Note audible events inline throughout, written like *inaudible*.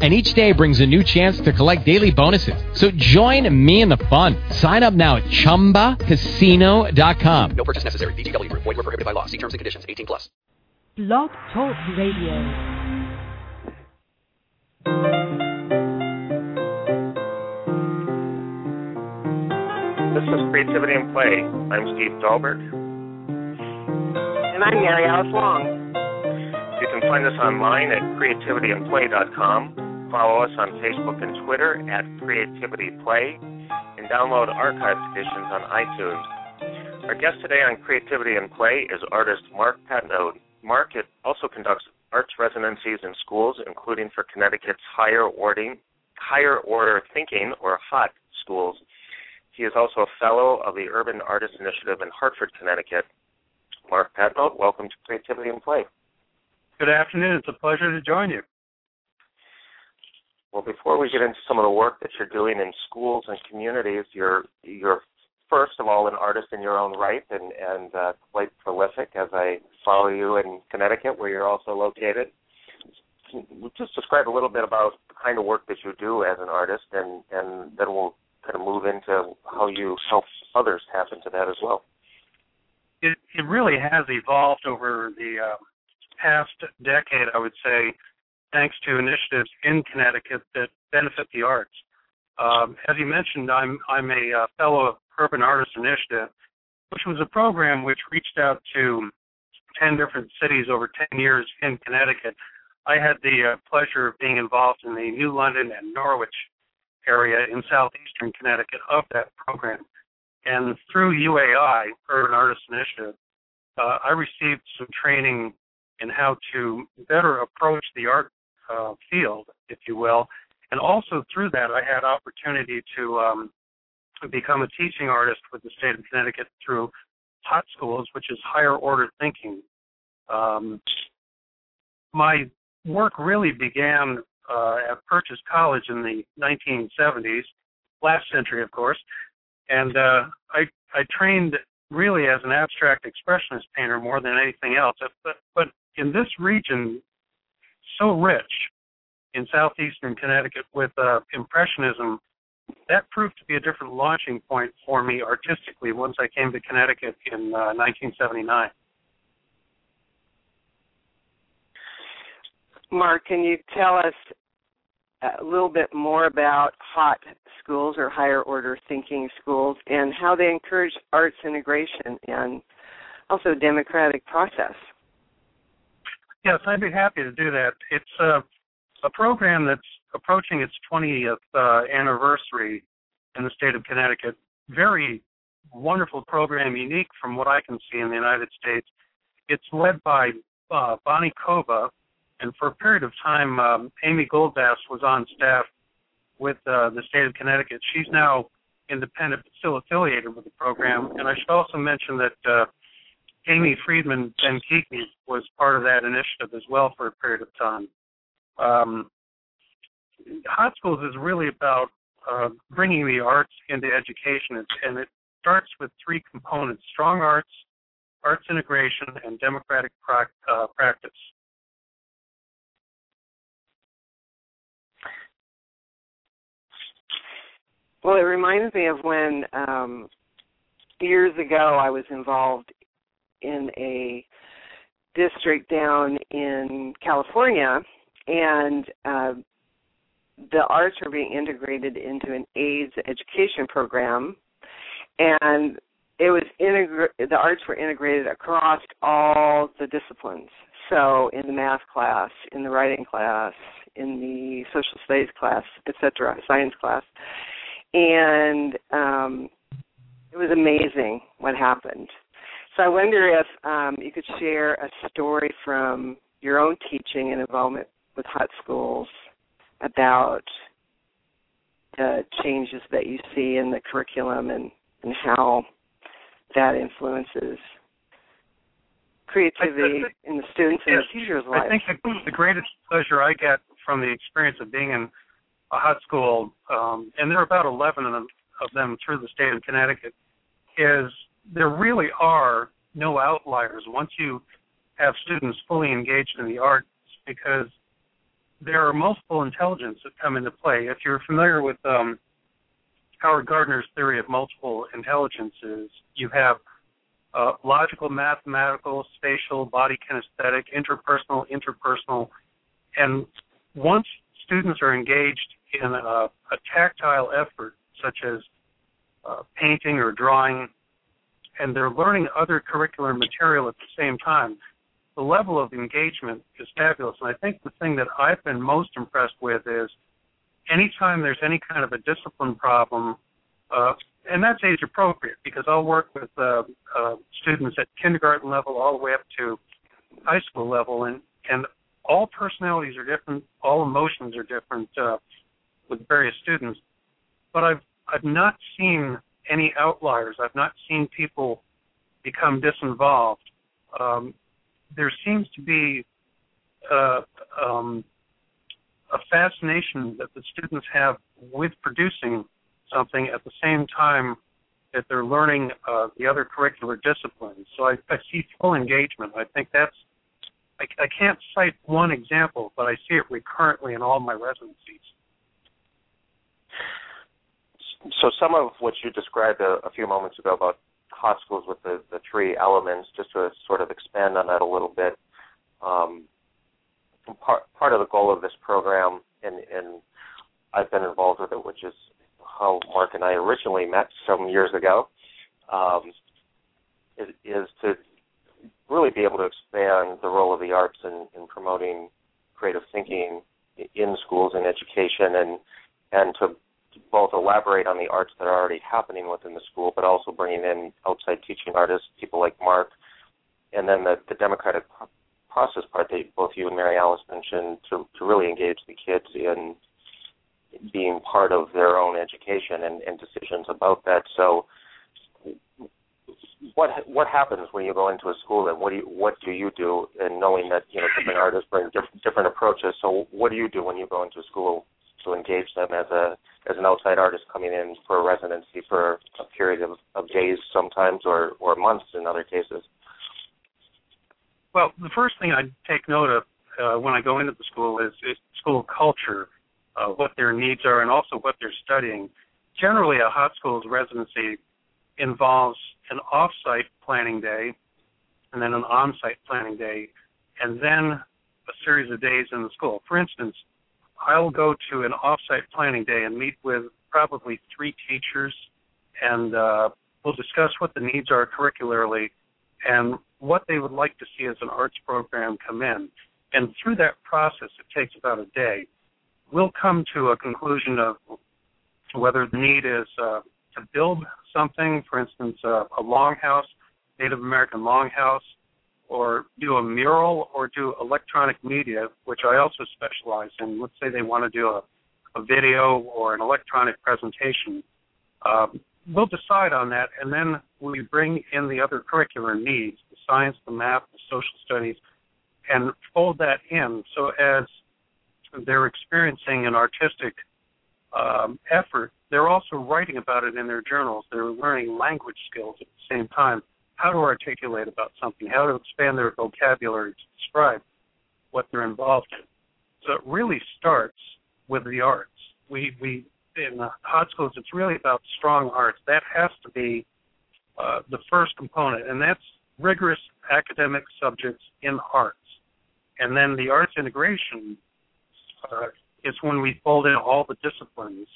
and each day brings a new chance to collect daily bonuses. So join me in the fun. Sign up now at ChumbaCasino.com. No purchase necessary. VGW Group. Void were prohibited by law. See terms and conditions. 18 plus. Blog Talk Radio. This is Creativity and Play. I'm Steve Dahlberg. And I'm Mary Alice Long. You can find us online at creativityandplay.com. Follow us on Facebook and Twitter at Creativity Play, and download archived editions on iTunes. Our guest today on Creativity and Play is artist Mark Patnode. Mark also conducts arts residencies in schools, including for Connecticut's higher ordering, higher order thinking or HOT schools. He is also a fellow of the Urban Artist Initiative in Hartford, Connecticut. Mark Patnode, welcome to Creativity and Play. Good afternoon. It's a pleasure to join you. Well, before we get into some of the work that you're doing in schools and communities, you're you're first of all an artist in your own right and and uh, quite prolific. As I follow you in Connecticut, where you're also located, just describe a little bit about the kind of work that you do as an artist, and and then we'll kind of move into how you help others tap into that as well. It it really has evolved over the uh, past decade, I would say, thanks to initiatives in Connecticut that benefit the arts. Um, as you mentioned, I'm I'm a uh, fellow of Urban Artists Initiative, which was a program which reached out to 10 different cities over 10 years in Connecticut. I had the uh, pleasure of being involved in the New London and Norwich area in southeastern Connecticut of that program. And through UAI, Urban Artists Initiative, uh, I received some training in how to better approach the art uh, field, if you will. And also through that, I had opportunity to um, become a teaching artist with the state of Connecticut through HOT schools, which is higher order thinking. Um, my work really began uh, at Purchase College in the 1970s, last century, of course, and uh, I I trained really as an abstract expressionist painter more than anything else. But but in this region, so rich in southeastern Connecticut with uh, impressionism, that proved to be a different launching point for me artistically once I came to Connecticut in uh, 1979. Mark, can you tell us a little bit more about HOT schools or higher order thinking schools and how they encourage arts integration and also democratic process? Yes, I'd be happy to do that. It's a, a program that's approaching its 20th uh, anniversary in the state of Connecticut. Very wonderful program, unique from what I can see in the United States. It's led by uh, Bonnie Koba, and for a period of time, um, Amy Goldbass was on staff with uh, the state of Connecticut. She's now independent, but still affiliated with the program. And I should also mention that uh, Amy Friedman Ben Kiki was part of that initiative as well for a period of time. Um, Hot Schools is really about uh, bringing the arts into education, and it starts with three components: strong arts, arts integration, and democratic pra- uh, practice. Well, it reminds me of when um, years ago I was involved in a district down in California, and uh, the arts were being integrated into an AIDS education program, and it was integra- the arts were integrated across all the disciplines. So in the math class, in the writing class, in the social studies class, etc., science class, and um, it was amazing what happened. So I wonder if um, you could share a story from your own teaching and involvement with hot schools about the changes that you see in the curriculum and, and how that influences creativity I, in the students and yes, the teachers' lives. I think the, the greatest pleasure I get from the experience of being in a hot school, um, and there are about 11 of them, of them through the state of Connecticut, is there really are no outliers once you have students fully engaged in the arts because there are multiple intelligences that come into play. If you're familiar with um, Howard Gardner's theory of multiple intelligences, you have uh, logical, mathematical, spatial, body kinesthetic, interpersonal, interpersonal, and once students are engaged in a, a tactile effort, such as uh, painting or drawing, and they're learning other curricular material at the same time, the level of engagement is fabulous. And I think the thing that I've been most impressed with is anytime there's any kind of a discipline problem, uh, and that's age appropriate because I'll work with uh, uh, students at kindergarten level all the way up to high school level, and and all personalities are different, all emotions are different uh, with various students. But I've I've not seen any outliers. I've not seen people become disinvolved. Um, there seems to be uh, um, a fascination that the students have with producing something at the same time that they're learning uh, the other curricular disciplines. So I, I see full engagement. I think that's I, I can't cite one example, but I see it recurrently in all my residencies. So some of what you described a, a few moments ago about hot schools with the, the three elements, just to sort of expand on that a little bit. Um, part part of the goal of this program, and, and I've been involved with it, which is how Mark and I originally met some years ago, um, is, is to really be able to expand the role of the arts in, in promoting creative thinking in schools and education, and and to both elaborate on the arts that are already happening within the school, but also bringing in outside teaching artists, people like Mark, and then the, the democratic process part that both you and Mary Alice mentioned to, to really engage the kids in being part of their own education and, and decisions about that. So, what what happens when you go into a school and what do you what do you do and knowing that you know different artists bring different, different approaches so what do you do when you go into a school to engage them as a as an outside artist coming in for a residency for a period of, of days sometimes or or months in other cases well the first thing i take note of uh, when i go into the school is, is school culture uh, what their needs are and also what they're studying generally a hot school's residency involves an off-site planning day, and then an on-site planning day, and then a series of days in the school. For instance, I'll go to an off-site planning day and meet with probably three teachers, and uh, we'll discuss what the needs are curricularly and what they would like to see as an arts program come in. And through that process, it takes about a day. We'll come to a conclusion of whether the need is uh, to build something, for instance, uh, a longhouse, Native American longhouse, or do a mural or do electronic media, which I also specialize in. Let's say they want to do a, a video or an electronic presentation. Um, we'll decide on that, and then we bring in the other curricular needs, the science, the math, the social studies, and fold that in so as they're experiencing an artistic um, effort they're also writing about it in their journals. They're learning language skills at the same time, how to articulate about something, how to expand their vocabulary to describe what they're involved in. So it really starts with the arts. We we in the hot schools, it's really about strong arts. That has to be uh, the first component, and that's rigorous academic subjects in arts. And then the arts integration uh, is when we fold in all the disciplines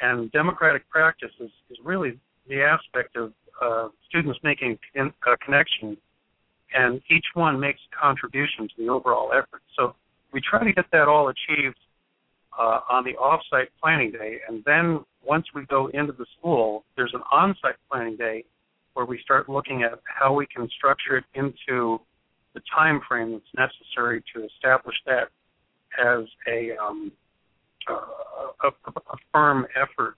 and democratic practice is, is really the aspect of uh, students making in, a connection, and each one makes a contribution to the overall effort. So we try to get that all achieved uh, on the off-site planning day, and then once we go into the school, there's an on-site planning day where we start looking at how we can structure it into the time frame that's necessary to establish that as a um, a, a, a firm effort,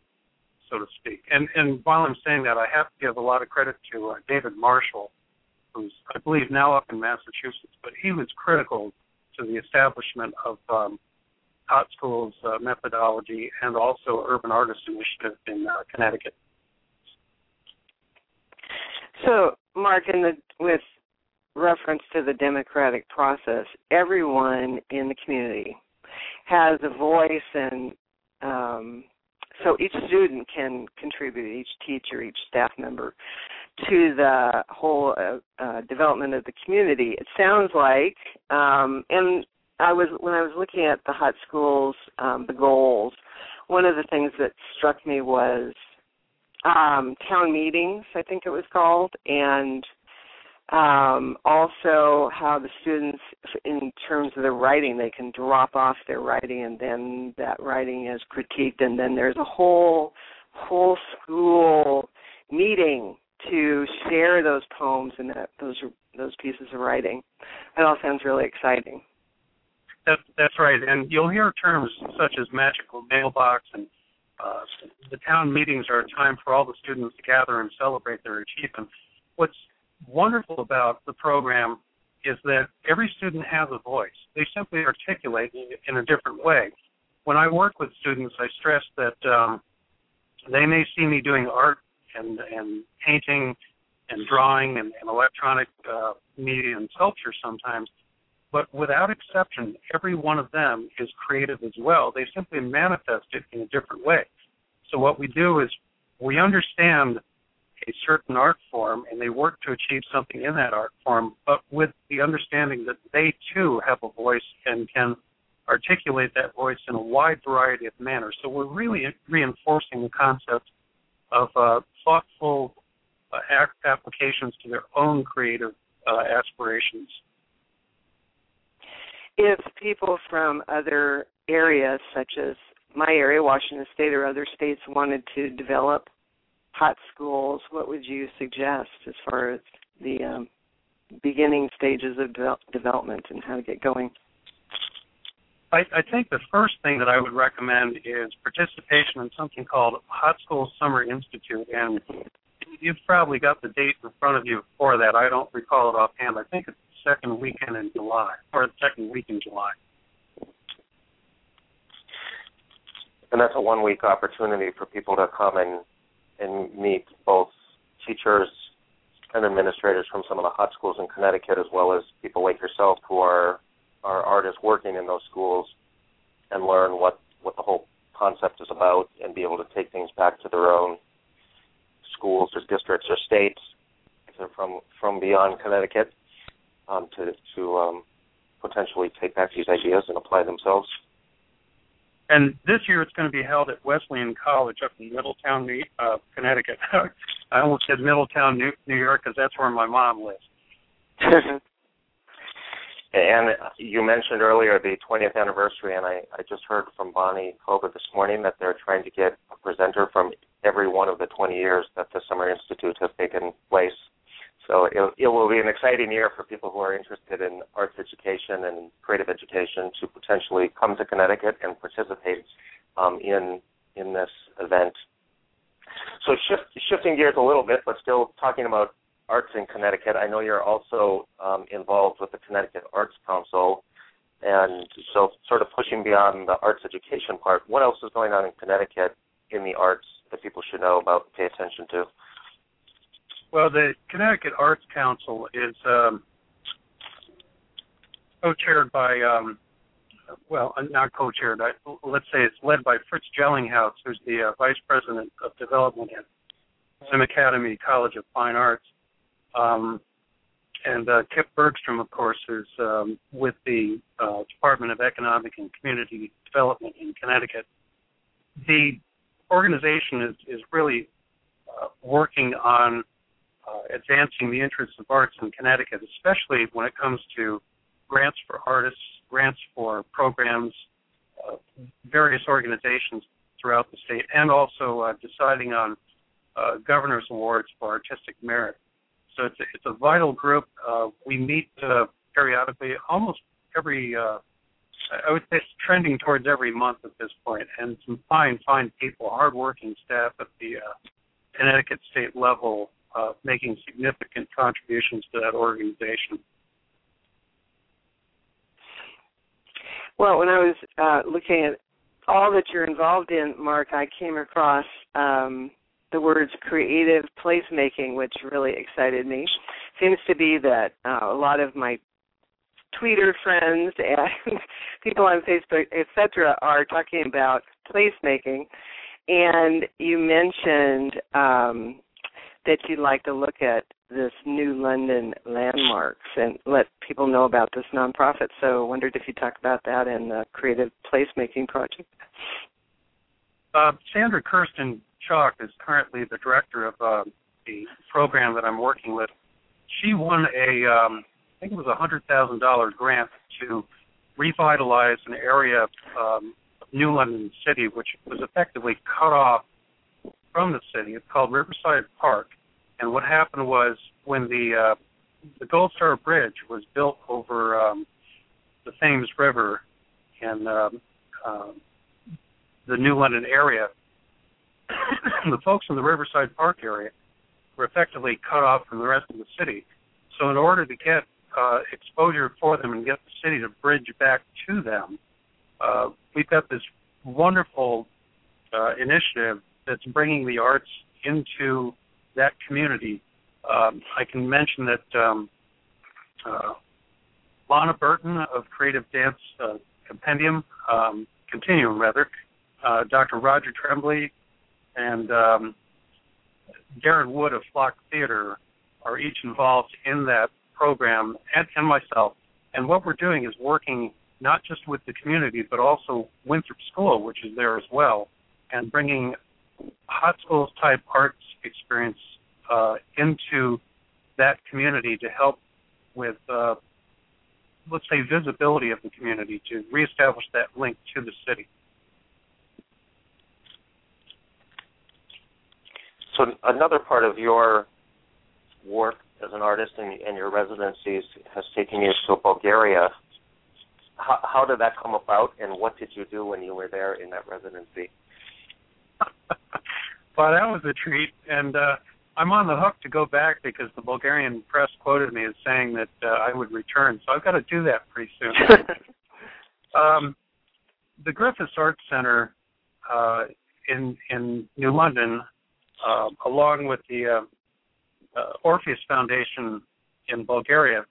so to speak. And and while I'm saying that, I have to give a lot of credit to uh, David Marshall, who's I believe now up in Massachusetts, but he was critical to the establishment of um, Hot Schools uh, methodology and also Urban Artist Initiative in uh, Connecticut. So, Mark, in the with reference to the democratic process, everyone in the community has a voice, and um, so each student can contribute, each teacher, each staff member, to the whole uh, uh, development of the community. It sounds like, um, and I was when I was looking at the hot schools, um, the goals. One of the things that struck me was um, town meetings, I think it was called, and um, also how the students, in terms of their writing, they can drop off their writing, and then that writing is critiqued, and then there's a whole whole school meeting to share those poems and that, those those pieces of writing. That all sounds really exciting. That's that's right, and you'll hear terms such as magical mailbox and uh, the town meetings are a time for all the students to gather and celebrate their achievements What's wonderful about the program is that every student has a voice. They simply articulate in a different way. When I work with students, I stress that um, they may see me doing art and, and painting and drawing and, and electronic uh, media and sculpture sometimes, but without exception, every one of them is creative as well. They simply manifest it in a different way. So what we do is we understand a certain art form and they work to achieve something in that art form, but with the understanding that they too have a voice and can articulate that voice in a wide variety of manners. So we're really reinforcing the concept of uh, thoughtful uh, applications to their own creative uh, aspirations if people from other areas, such as my area, Washington State, or other states, wanted to develop hot schools, what would you suggest as far as the um, beginning stages of de- development and how to get going? I, I think the first thing that I would recommend is participation in something called Hot School Summer Institute, and you've probably got the date in front of you for that. I don't recall it offhand. I think it's second weekend in July, or the second week in July. And that's a one week opportunity for people to come and, and meet both teachers and administrators from some of the hot schools in Connecticut, as well as people like yourself who are are artists working in those schools, and learn what what the whole concept is about, and be able to take things back to their own schools or districts or states if they're from from beyond Connecticut um, to to um, potentially take back these ideas and apply themselves. And this year it's going to be held at Wesleyan College up in Middletown, New, uh, Connecticut. *laughs* I almost said Middletown, New, New York, because that's where my mom lives. *laughs* and you mentioned earlier the 20th anniversary, and I, I just heard from Bonnie Koba this morning that they're trying to get a presenter from every one of the 20 years that the Summer Institute has taken place so it, it will be an exciting year for people who are interested in arts education and creative education to potentially come to Connecticut and participate um, in in this event. So shift, shifting gears a little bit, but still talking about arts in Connecticut. I know you're also um, involved with the Connecticut Arts Council, and so sort of pushing beyond the arts education part. What else is going on in Connecticut in the arts that people should know about, and pay attention to? Well, the Connecticut Arts Council is um, co-chaired by, um, well, uh, not co-chaired. I, let's say it's led by Fritz Jellinghaus, who's the uh, vice president of development at Sim Academy College of Fine Arts, um, and uh, Kip Bergstrom, of course, is um, with the uh, Department of Economic and Community Development in Connecticut. The organization is is really uh, working on uh, advancing the interests of arts in Connecticut, especially when it comes to grants for artists, grants for programs, uh, various organizations throughout the state, and also uh, deciding on uh, governor's awards for artistic merit. So it's a, it's a vital group. Uh, we meet uh, periodically, almost every. I would say it's trending towards every month at this point, and some fine, fine people, hardworking staff at the Connecticut state level uh, making significant contributions to that organization. Well, when I was uh, looking at all that you're involved in, Mark, I came across um, the words creative placemaking, which really excited me. Seems to be that uh, a lot of my Twitter friends and *laughs* people on Facebook, etc., are talking about placemaking. And you mentioned um, that you'd like to look at this new London landmarks and let people know about this nonprofit. So I wondered if you talk about that and the creative placemaking project. Uh, Sandra Kersten Chalk is currently the director of uh, the program that I'm working with. She won a, um, I think it was a hundred thousand dollar grant to revitalize an area um, of New London City, which was effectively cut off from the city. It's called Riverside Park, and what happened was when the uh, the Gold Star Bridge was built over um, the Thames River in um, uh, the New London area, *coughs* the folks in the Riverside Park area were effectively cut off from the rest of the city. So in order to get uh, exposure for them and get the city to bridge back to them, uh, we've got this wonderful uh, initiative that's bringing the arts into that community. Um, I can mention that um, uh, Lana Burton of Creative Dance uh, Compendium, um, Continuum rather, uh, Dr. Roger Tremblay, and um, Derron Wood of Flock Theater are each involved in that program, and, and myself. And what we're doing is working not just with the community, but also Winthrop School, which is there as well, and bringing hot schools type arts experience uh, into that community to help with, uh, let's say, visibility of the community to reestablish that link to the city. So another part of your work as an artist and, and your residencies has taken you to Bulgaria. How, how did that come about, and what did you do when you were there in that residency? *laughs* well, that was a treat, and uh, I'm on the hook to go back because the Bulgarian press quoted me as saying that uh, I would return. So I've got to do that pretty soon. *laughs* um, the Griffiths Arts Center uh, in in New London, uh, along with the uh, uh, Orpheus Foundation in Bulgaria,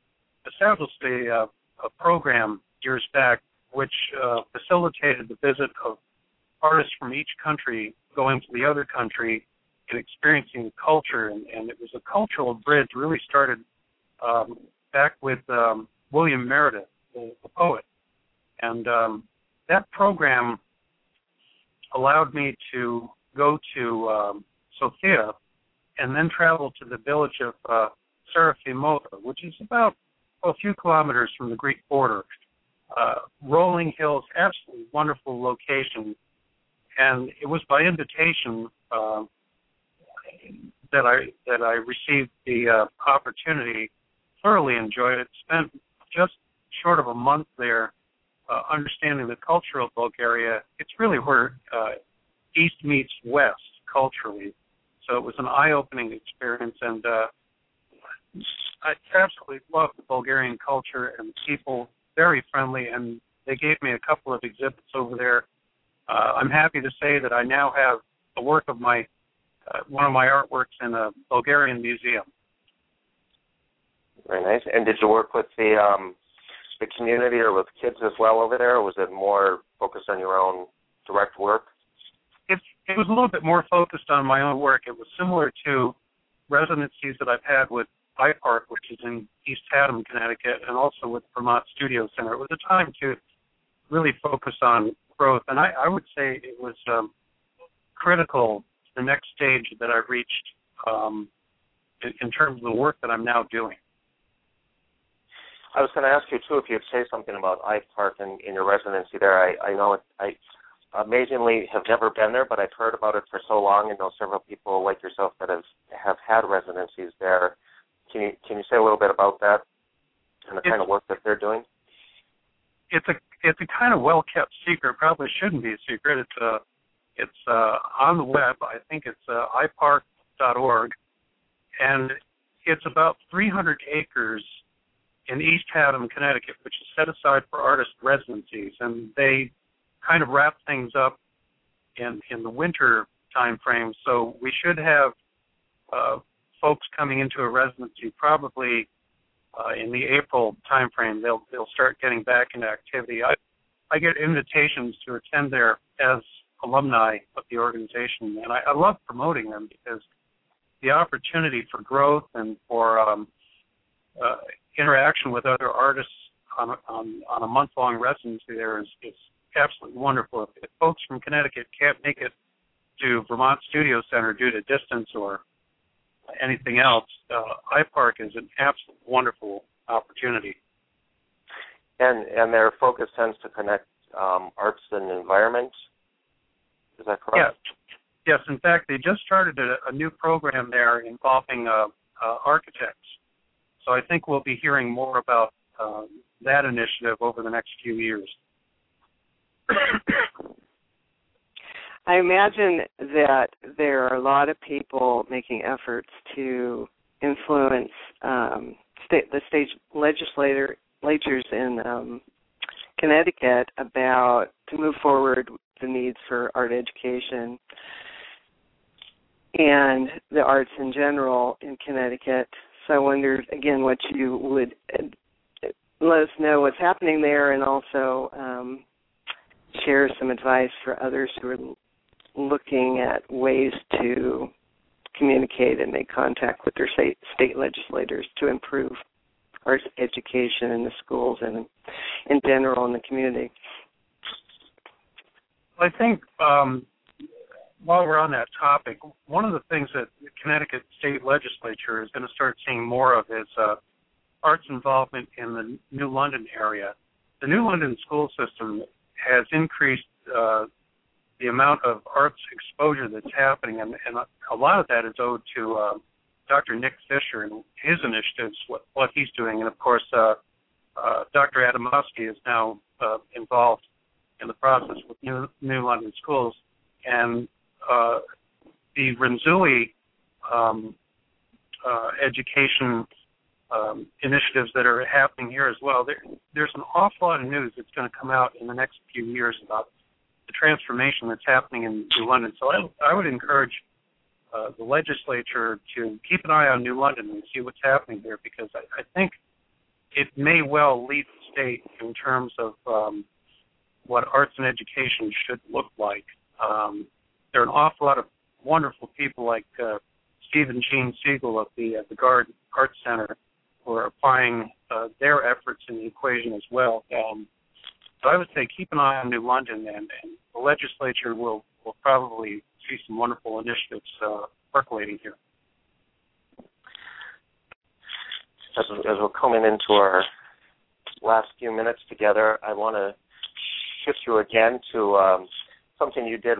established a, uh, a program years back which uh, facilitated the visit of artists from each country going to the other country and experiencing culture. And, and it was a cultural bridge really started um, back with um, William Meredith, the, the poet. And um, that program allowed me to go to um, Sofia and then travel to the village of uh, Seraphimova, which is about a few kilometers from the Greek border. Uh, rolling hills, absolutely wonderful location. And it was by invitation uh, that I that I received the uh, opportunity. Thoroughly enjoyed it. Spent just short of a month there, uh, understanding the culture of Bulgaria. It's really where uh, East meets West culturally. So it was an eye-opening experience, and uh, I absolutely love the Bulgarian culture and people. Very friendly, and they gave me a couple of exhibits over there. Uh, I'm happy to say that I now have a work of my uh, one of my artworks in a Bulgarian museum. Very nice. And did you work with the um, the community or with kids as well over there, or was it more focused on your own direct work? It it was a little bit more focused on my own work. It was similar to residencies that I've had with iPark, which is in East Haddam, Connecticut, and also with Vermont Studio Center. It was a time to really focus on growth, and I, I would say it was um, critical the next stage that I've reached um, in, in terms of the work that I'm now doing. I was going to ask you too if you'd say something about iPark in, in your residency there. I, I know it, I amazingly have never been there, but I've heard about it for so long and know several people like yourself that have have had residencies there. Can you can you say a little bit about that and the it's, kind of work that they're doing? It's a it's a kind of well kept secret. Probably shouldn't be a secret. It's a it's uh, on the web. I think it's uh, ipark.org, and it's about 300 acres in East Haddam, Connecticut, which is set aside for artist residencies, and they kind of wrap things up in in the winter time frame. So we should have uh, folks coming into a residency probably uh, in the April time frame. They'll they'll start getting back into activity. I I get invitations to attend there as alumni of the organization, and I, I love promoting them because the opportunity for growth and for um, uh, interaction with other artists on a, on, on a month long residency there is, is absolutely wonderful. If folks from Connecticut can't make it to Vermont Studio Center due to distance or anything else, uh, iPark is an absolutely wonderful opportunity. And and their focus tends to connect um, arts and environment. Is that correct? Yes. Yes. In fact, they just started a, a new program there involving uh, uh, architects. So I think we'll be hearing more about uh, that initiative over the next few years. *coughs* *coughs* *coughs* I imagine that there are a lot of people making efforts to influence um, state, the state legislator legislatures in um, Connecticut about to move forward the needs for art education and the arts in general in Connecticut. So I wondered again what you would uh, let us know what's happening there, and also um, share some advice for others who are looking at ways to communicate and make contact with their state, state legislators to improve arts education in the schools and in general in the community. I think um, while we're on that topic, one of the things that the Connecticut state legislature is going to start seeing more of is uh, arts involvement in the New London area. The New London school system has increased uh, the amount of arts exposure that's happening, and, and a lot of that is owed to uh, Dr. Nick Fisher and his initiatives, what, what he's doing, and of course, uh, uh, Dr. Adamowski is now uh, involved in the process with New, New London Schools, and uh, the Renzulli um, uh, education um, initiatives that are happening here as well. There, there's an awful lot of news that's going to come out in the next few years about transformation that's happening in New London. So I, I would encourage uh, the legislature to keep an eye on New London and see what's happening there because I, I think it may well lead the state in terms of um, what arts and education should look like. Um, there are an awful lot of wonderful people like uh, Stephen Jean Siegel of the uh, the Garde Arts Center who are applying uh, their efforts in the equation as well. Um, so I would say keep an eye on New London, and, and the legislature will will probably see some wonderful initiatives uh, percolating here. As, as we're coming into our last few minutes together, I want to shift you again to um, something you did,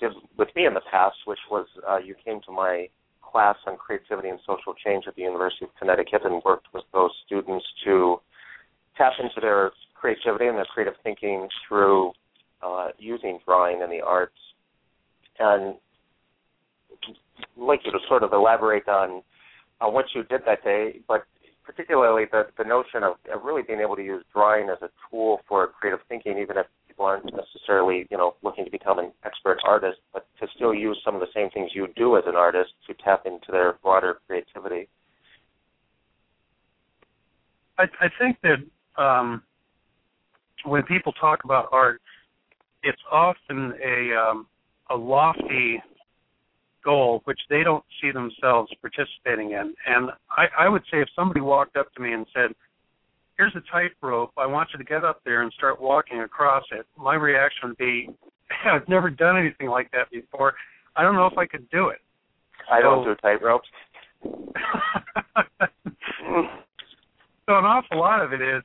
did with me in the past, which was uh, you came to my class on creativity and social change at the University of Connecticut and worked with those students to tap into their creativity and their creative thinking through uh, using drawing and the arts. And I'd like you to sort of elaborate on on what you did that day, but particularly the the notion of, really being able to use drawing as a tool for creative thinking, even if people aren't necessarily you know looking to become an expert artist, but to still use some of the same things you do as an artist to tap into their broader creativity. I, I think that um, when people talk about art, it's often a um, a lofty goal which they don't see themselves participating in. And I, I would say if somebody walked up to me and said, "Here's a tightrope. I want you to get up there and start walking across it," my reaction would be, *laughs* "I've never done anything like that before. I don't know if I could do it." I don't so, do tightropes. *laughs* so an awful lot of it is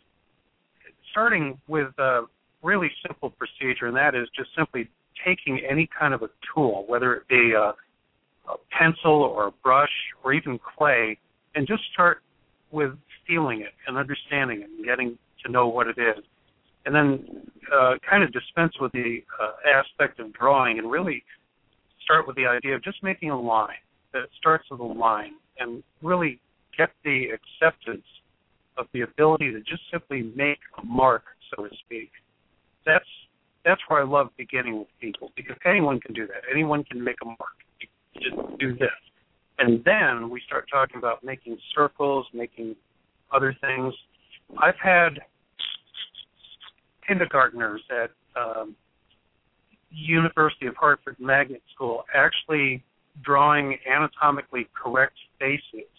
starting with a really simple procedure, and that is just simply taking any kind of a tool, whether it be a, a pencil or a brush or even clay, and just start with feeling it and understanding it and getting to know what it is. And then uh, kind of dispense with the uh, aspect of drawing and really start with the idea of just making a line that starts with a line and really get the acceptance of the ability to just simply make a mark, so to speak. That's that's where I love beginning with people because anyone can do that. Anyone can make a mark. Just do this. And then we start talking about making circles, making other things. I've had kindergartners at um, University of Hartford Magnet School actually drawing anatomically correct faces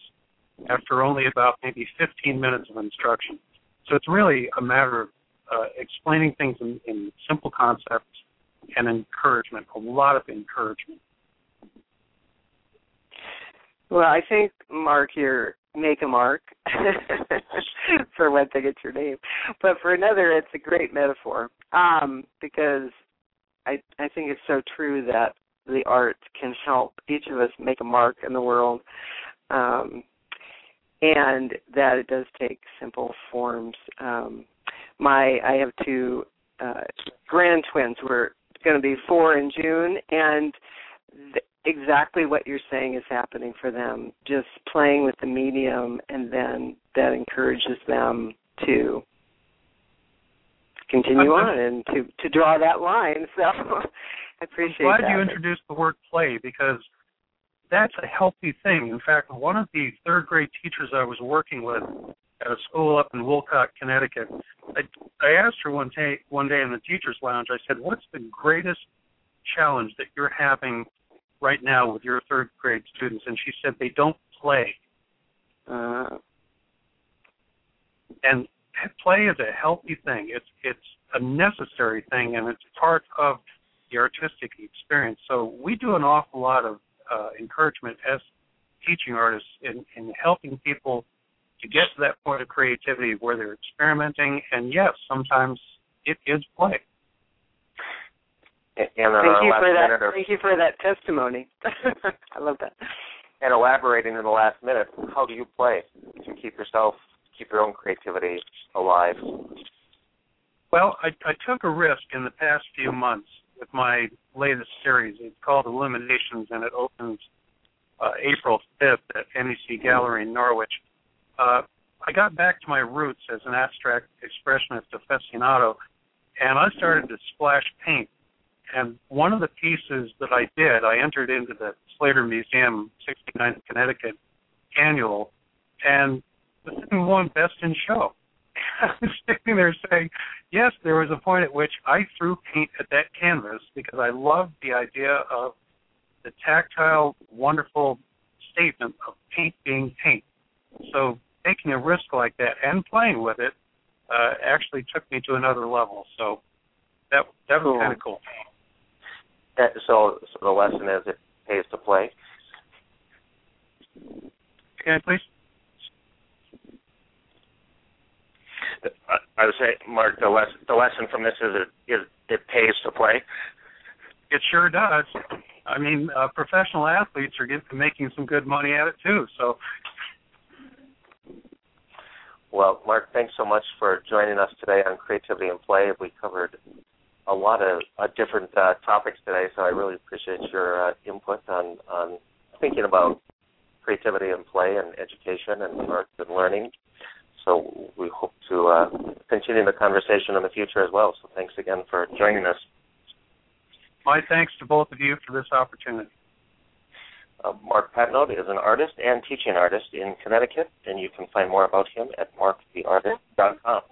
after only about maybe 15 minutes of instruction. So it's really a matter of uh, explaining things in, in simple concepts and encouragement, a lot of encouragement. Well, I think Mark, you're make a mark. *laughs* for one thing, it's your name, but for another, it's a great metaphor um, because I I think it's so true that the art can help each of us make a mark in the world, um, and that it does take simple forms. Um, my I have two uh, grand twins. We're going to be four in June, and th- exactly what you're saying is happening for them. Just playing with the medium, and then that encourages them to continue on and to to draw that line. *laughs* So I appreciate I'm glad that. you introduced the word play because that's a healthy thing. In fact, one of the third grade teachers I was working with at a school up in Wolcott, Connecticut, I, I asked her one day one day in the teachers' lounge. I said, "What's the greatest challenge that you're having right now with your third grade students?" And she said, "They don't play." Uh, and play is a healthy thing. It's it's a necessary thing, and it's part of the artistic experience. So we do an awful lot of uh, encouragement as teaching artists in, in helping people to get to that point of creativity where they're experimenting. And yes, sometimes it is play. And, and uh, thank you for that. minute of, Thank you for that testimony. *laughs* I love that. and elaborating in the last minute, how do you play to keep yourself, keep your own creativity alive? Well, I, I took a risk in the past few months with my latest series. It's called Illuminations, and it opens uh, April 5th at NEC Gallery in Norwich. Uh, I got back to my roots as an abstract expressionist aficionado, and I started to splash paint. And one of the pieces that I did, I entered into the Slater Museum 69th Connecticut annual, and the won Best in Show. I was sitting there saying, yes, there was a point at which I threw paint at that canvas because I loved the idea of the tactile, wonderful statement of paint being paint. So taking a risk like that and playing with it uh, actually took me to another level. So that that was Cool. kind of cool. Uh, So, so the lesson is it pays to play. Can I please? I, I would say, Mark, the lesson the lesson from this is it is it pays to play. It sure does. I mean, uh, professional athletes are getting making some good money at it too. So Well, Mark, thanks so much for joining us today on Creativity and Play. We covered a lot of uh, different uh, topics today, so I really appreciate your uh, input on, on thinking about creativity and play and education and art and learning. So we hope to uh, continue the conversation in the future as well. So thanks again for joining us. my thanks to both of you for this opportunity. Uh, Mark Patnode is an artist and teaching artist in Connecticut, and you can find more about him at marktheartist.com.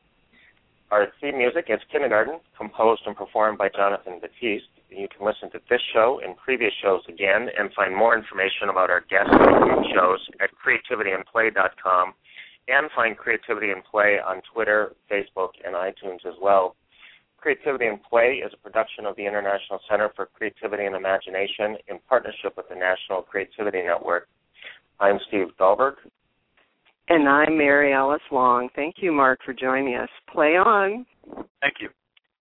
Our theme music is Kindergarten, composed and performed by Jonathan Batiste. You can listen to this show and previous shows again and find more information about our guests and shows at creativityandplay.com and find Creativity and Play on Twitter, Facebook, and iTunes as well. Creativity and Play is a production of the International Center for Creativity and Imagination in partnership with the National Creativity Network. I'm Steve Dahlberg. And I'm Mary Alice Long. Thank you, Mark, for joining us. Play on. Thank you.